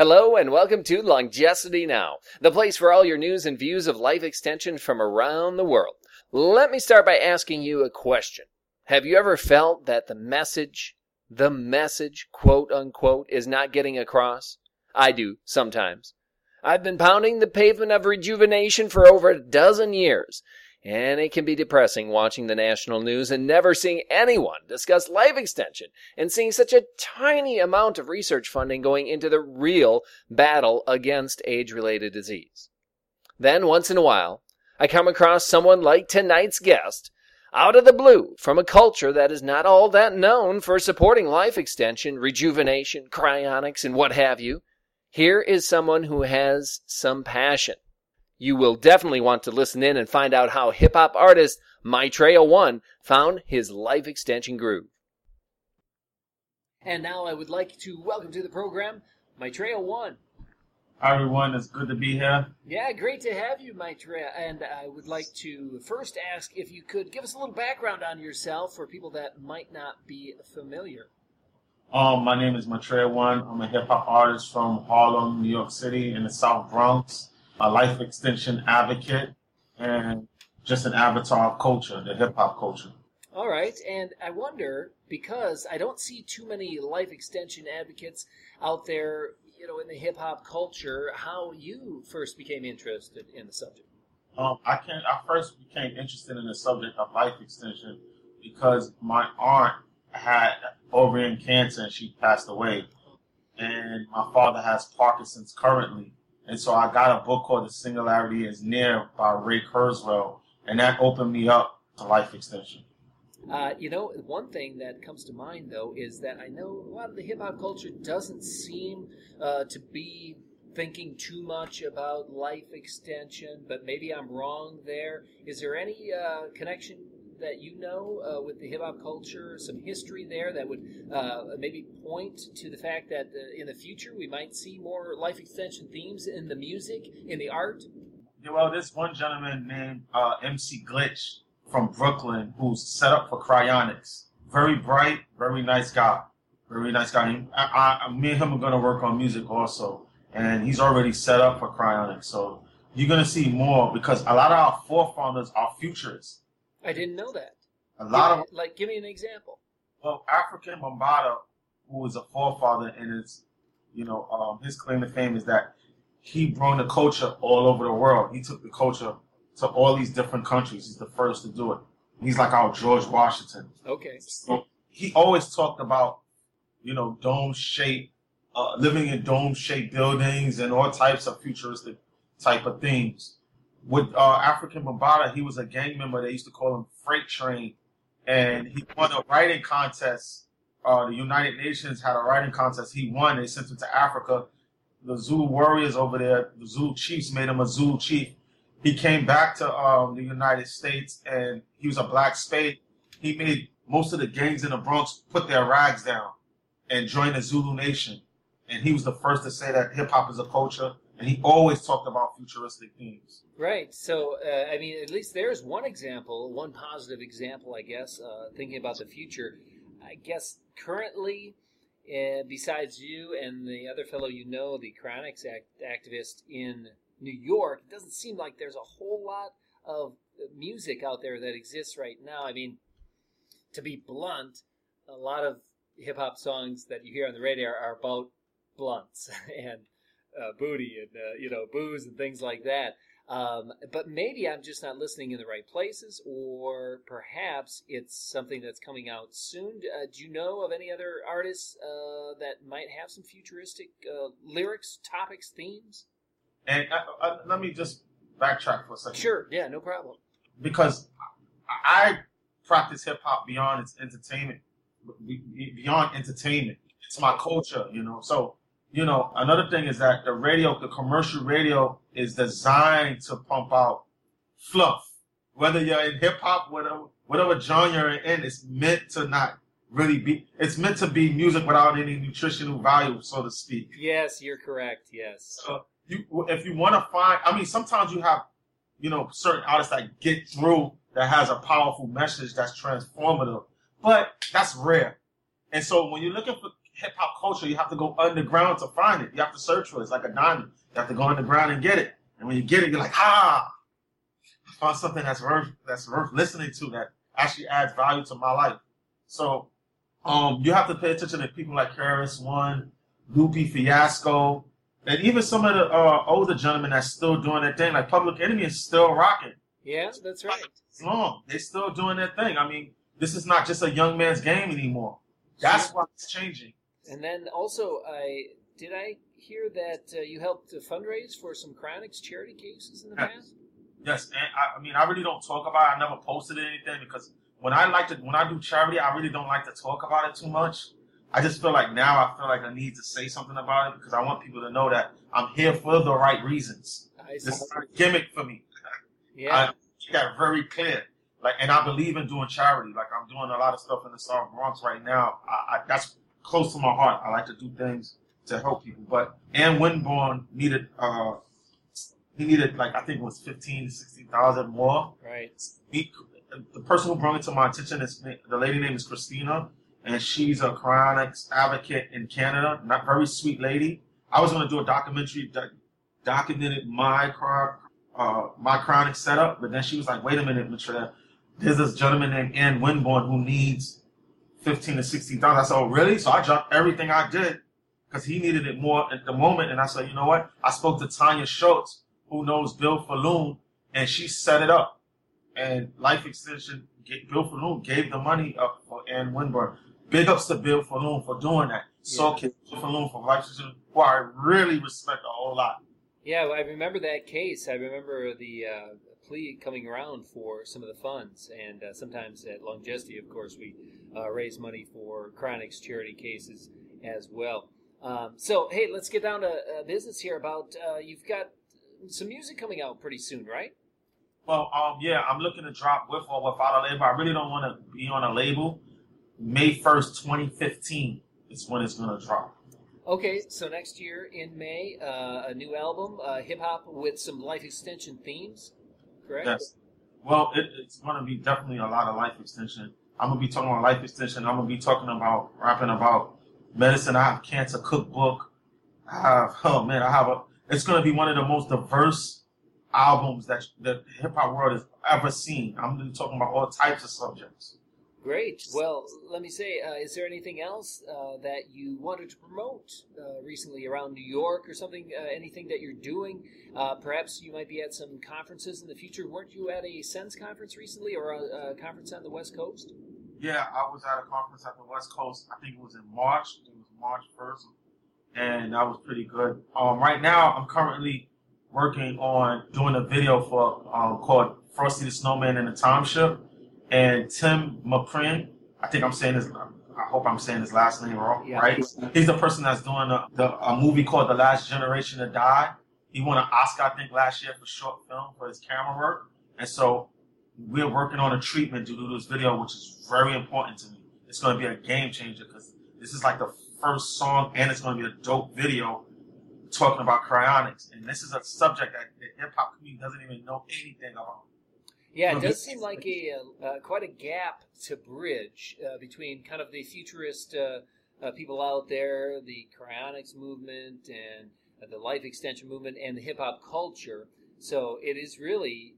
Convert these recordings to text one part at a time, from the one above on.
Hello and welcome to Longevity Now, the place for all your news and views of life extension from around the world. Let me start by asking you a question. Have you ever felt that the message, the message, quote unquote, is not getting across? I do, sometimes. I've been pounding the pavement of rejuvenation for over a dozen years, and it can be depressing watching the national news and never seeing anyone discuss life extension and seeing such a tiny amount of research funding going into the real battle against age related disease. Then, once in a while, I come across someone like tonight's guest out of the blue from a culture that is not all that known for supporting life extension, rejuvenation, cryonics, and what have you. Here is someone who has some passion you will definitely want to listen in and find out how hip hop artist Maitreya One found his life extension groove. And now I would like to welcome to the program Maitreya One. Hi everyone, it's good to be here. Yeah, great to have you, Maitreya. And I would like to first ask if you could give us a little background on yourself for people that might not be familiar. Um, my name is Maitreya One. I'm a hip hop artist from Harlem, New York City, in the South Bronx a life extension advocate, and just an avatar of culture, the hip hop culture. All right, and I wonder because I don't see too many life extension advocates out there, you know, in the hip hop culture, how you first became interested in the subject. Um, I can I first became interested in the subject of life extension because my aunt had ovarian cancer and she passed away, and my father has Parkinson's currently, and so I got a book called The Singularity is Near by Ray Kurzweil, and that opened me up to life extension. Uh, you know, one thing that comes to mind though is that I know a lot of the hip hop culture doesn't seem uh, to be thinking too much about life extension, but maybe I'm wrong there. Is there any uh, connection that you know uh, with the hip hop culture, some history there that would uh, maybe point to the fact that uh, in the future we might see more life extension themes in the music, in the art? Yeah, well, this one gentleman named uh, MC Glitch from Brooklyn who's set up for cryonics. Very bright, very nice guy. Very nice guy. I, I, me and him are going to work on music also. And he's already set up for cryonics. So you're going to see more because a lot of our forefathers are futurists. I didn't know that. A lot of like, give me an example. Well, Afrika Bambaataa, who was a forefather, and his, you know, um, his claim to fame is that he brought the culture all over the world. He took the culture to all these different countries. He's the first to do it. He's like our George Washington. Okay. So he always talked about, you know, dome shape, uh, living in dome shaped buildings and all types of futuristic type of things with uh, Afrika Bambaataa, he was a gang member. They used to call him Freight Train, and he won a writing contest. Uh, the United Nations had a writing contest. He won. They sent him to Africa. The Zulu warriors over there, the Zulu chiefs, made him a Zulu chief. He came back to um, the United States, and he was a black spade. He made most of the gangs in the Bronx put their rags down and join the Zulu Nation. And he was the first to say that hip hop is a culture and he always talked about futuristic themes. Right. So, uh, I mean, at least there's one example, one positive example, I guess, uh, thinking about the future. I guess currently, uh, besides you and the other fellow you know, the cryonics act- activist in New York, it doesn't seem like there's a whole lot of music out there that exists right now. I mean, to be blunt, a lot of hip hop songs that you hear on the radio are about blunts and uh, booty and uh, you know booze and things like that. Um, but maybe I'm just not listening in the right places, or perhaps it's something that's coming out soon. Uh, do you know of any other artists uh, that might have some futuristic uh, lyrics, topics, themes? And uh, let me just backtrack for a second. Sure. Yeah. No problem. Because I practice hip hop beyond its entertainment, beyond entertainment. It's my culture, you know. So you know, another thing is that the radio, the commercial radio is designed to pump out fluff. Whether you're in hip hop, whatever, whatever genre you're in, it's meant to not really be, it's meant to be music without any nutritional value, so to speak. Yes, you're correct. Yes. So you, if you want to find, I mean, sometimes you have, you know, certain artists that get through that has a powerful message that's transformative, but that's rare. And so when you're looking for hip hop culture, you have to go underground to find it. You have to search for it. It's like a diamond. You have to go underground and get it. And when you get it, you're like, ah, I found something that's worth that's worth listening to that actually adds value to my life. So um, you have to pay attention to people like KRS One, Lupe Fiasco, and even some of the uh, older gentlemen that's still doing their thing. Like Public Enemy is still rocking. Yeah, that's right. It's long. They're still doing their thing. I mean, this is not just a young man's game anymore. That's why it's changing. And then also, I did I hear that uh, you helped fundraise for some Cryonics charity cases in the Yeah. past. Yes, and I, I mean, I really don't talk about. it. I never posted anything because when I like to, when I do charity, I really don't like to talk about it too much. I just feel like now I feel like I need to say something about it because I want people to know that I'm here for the right reasons. This is not a gimmick for me. Yeah, I got very clear. Like, and I believe in doing charity. Like, I'm doing a lot of stuff in the South Bronx right now. I, I, that's close to my heart. I like to do things to help people. But Aaron Winborn needed, uh, he needed like I think it was fifteen to sixteen thousand more. right. He, the person who brought it to my attention is the lady name is Christina, and she's a cryonics advocate in Canada. Not very sweet lady. I was going to do a documentary that documented my cry, uh, my cryonic setup, but then she was like, "Wait a minute, Mitra, there's this gentleman named Aaron Winborn who needs fifteen to sixteen thousand. I said, "Oh, really?" So I dropped everything I did because he needed it more at the moment, and I said, "You know what?" I spoke to Tanya Schultz, who knows Bill Faloon, and she set it up. And Life Extension, Bill Faloon gave the money up for Aaron Winborn. Big ups to Bill Faloon for doing that. So can Bill Faloon for Life Extension, who I really respect a whole lot. Yeah, well, I remember that case. I remember the uh, plea coming around for some of the funds, and uh, sometimes at Longevity, of course, we uh, raise money for Cryonics charity cases as well. Um, so, hey, let's get down to uh, business here. About uh, you've got some music coming out pretty soon, right? Well, um, yeah, I'm looking to drop with or without a label. I really don't want to be on a label. May 1st, 2015 is when it's going to drop. Okay, so next year in May, uh, a new album, uh, hip hop with some life extension themes, correct? Yes. Well, it, it's going to be definitely a lot of life extension. I'm to be talking about life extension. I'm to be talking about, rapping about medicine. I have cancer cookbook. I have, oh man, I have a, it's to be one of the most diverse albums that the hip hop world has ever seen. I'm to be talking about all types of subjects. Great. Well, let me say, uh, is there anything else uh, that you wanted to promote uh, recently around New York or something? Uh, anything that you're doing? Uh, perhaps you might be at some conferences in the future. Weren't you at a SENS conference recently or a, a conference on the West Coast? Yeah, I was at a conference at the West Coast. I think it was in March. It was March 1st. And that was pretty good. Um, right now, I'm currently working on doing a video for um, called Frosty the Snowman and the Time Ship. And Tim Maprin, I think I'm saying his, I hope I'm saying his last name wrong, Yeah. right? He's the person that's doing a, the, a movie called The Last Generation to Die. He won an Oscar, I think, last year for short film for his camera work. And so we're working on a treatment to do this video, which is very important to me. It's going to be a game changer because this is like the first song and it's going to be a dope video talking about cryonics. And this is a subject that the hip hop community doesn't even know anything about. Yeah, it does seem like a uh, uh, quite a gap to bridge uh, between kind of the futurist uh, uh, people out there, the cryonics movement, and uh, the life extension movement, and the hip hop culture. So it is really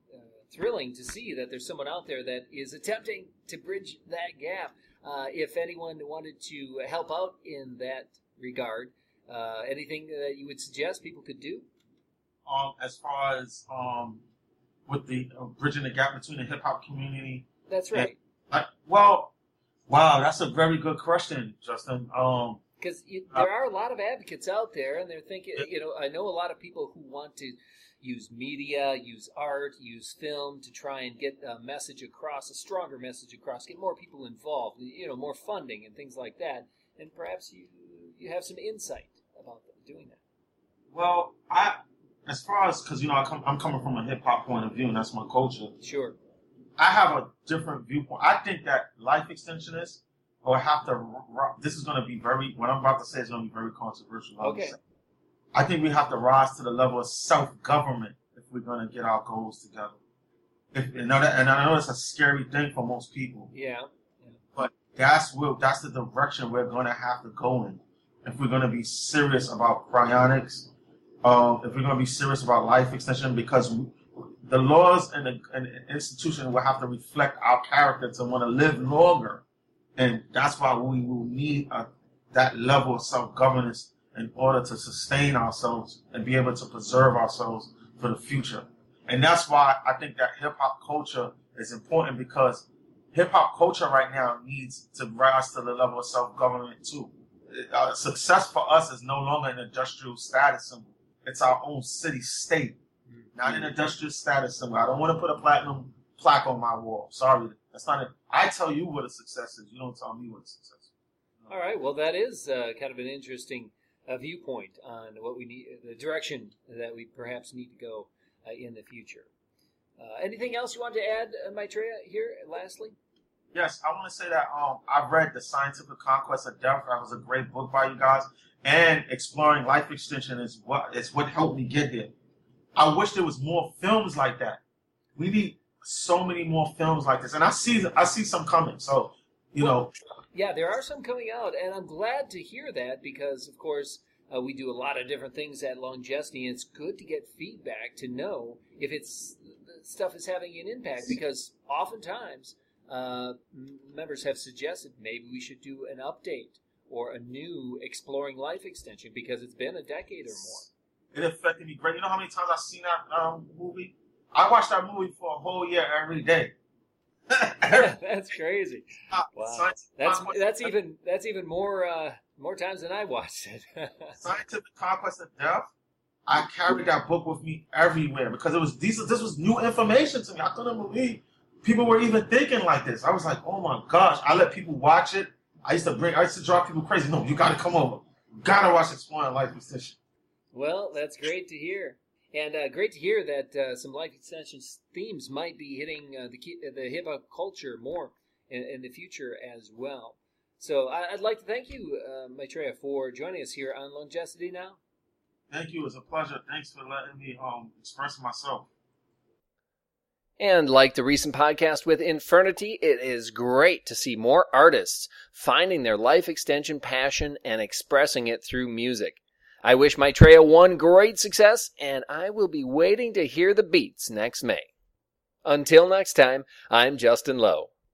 thrilling to see that there's someone out there that is attempting to bridge that gap. Uh, if anyone wanted to help out in that regard, uh, anything that you would suggest people could do? Um, as far as um, with the uh, bridging the gap between the hip hop community, That's right. like, well, wow, that's a very good question, Justin. Um, because Uh, there are a lot of advocates out there, and they're thinking. You know, I know a lot of people who want to use media, use art, use film to try and get a message across, a stronger message across, get more people involved. You know, more funding and things like that. And perhaps you you have some insight about doing that. well, I as far as because you know I come, I'm coming from a hip hop point of view, and that's my culture. Sure. I have a different viewpoint. I think that life extensionists will have to. This is going to be very. What I'm about to say is going to be very controversial. Okay. I think we have to rise to the level of self-government if we're going to get our goals together. If, and, I know that, and I know it's a scary thing for most people, Yeah. but that's where that's the direction we're going to have to go in. if we're going to be serious about cryonics, um, if we're going to be serious about life extension, because the laws and the, and the institution will have to reflect our character to want to live longer. And that's why we will need a, that level of self governance in order to sustain ourselves and be able to preserve ourselves for the future. And that's why I think that hip hop culture is important because hip hop culture right now needs to rise to the level of self government too. Uh, success for us is no longer an industrial status symbol. It's our own city state, not an industrial status symbol. I don't want to put a platinum plaque on my wall. Sorry, that's not it. I tell you what a success is. You don't tell me what a success is. All right. Well, that is uh, kind of an interesting uh, viewpoint on what we need, the direction that we perhaps need to go uh, in the future. Uh, anything else you want to add, uh, Maitreya, here, lastly? Yes, I want to say that um, I read The Scientific Conquest of Death. That was a great book by you guys. And Exploring Life Extension is what is what helped me get here. I wish there was more films like that. We need so many more films like this, and I see I see some coming. So, you know, yeah, there are some coming out, and I'm glad to hear that because, of course, uh, we do a lot of different things at Longevity, and it's good to get feedback to know if it's stuff is having an impact because oftentimes uh, members have suggested maybe we should do an update or a new exploring life extension because it's been a decade or more. It affected me great. You know how many times I've seen that um, movie? I watched that movie for a whole year every day. that's crazy. Wow. That's that's even that's even more uh, more times than I watched it. Scientific Conquest of Death. I carried that book with me everywhere because it was these. This was new information to me. I couldn't believe people were even thinking like this. I was like, oh my gosh! I let people watch it. I used to bring. I used to drive people crazy. No, you got to come over. You got to watch Exploring Life Extension. Well, that's great to hear. And uh, great to hear that uh, some life extension themes might be hitting uh, the the hip hop culture more in, in, the future as well. So I, would like to thank you, uh, Maitreya, for joining us here on Longevity Now. Thank you. It was a pleasure. Thanks for letting me um, express myself. And like the recent podcast with Infernity, it is great to see more artists finding their life extension passion and expressing it through music. I wish Maitreya one great success, and I will be waiting to hear the beats next May. Until next time, I'm Justin Loew.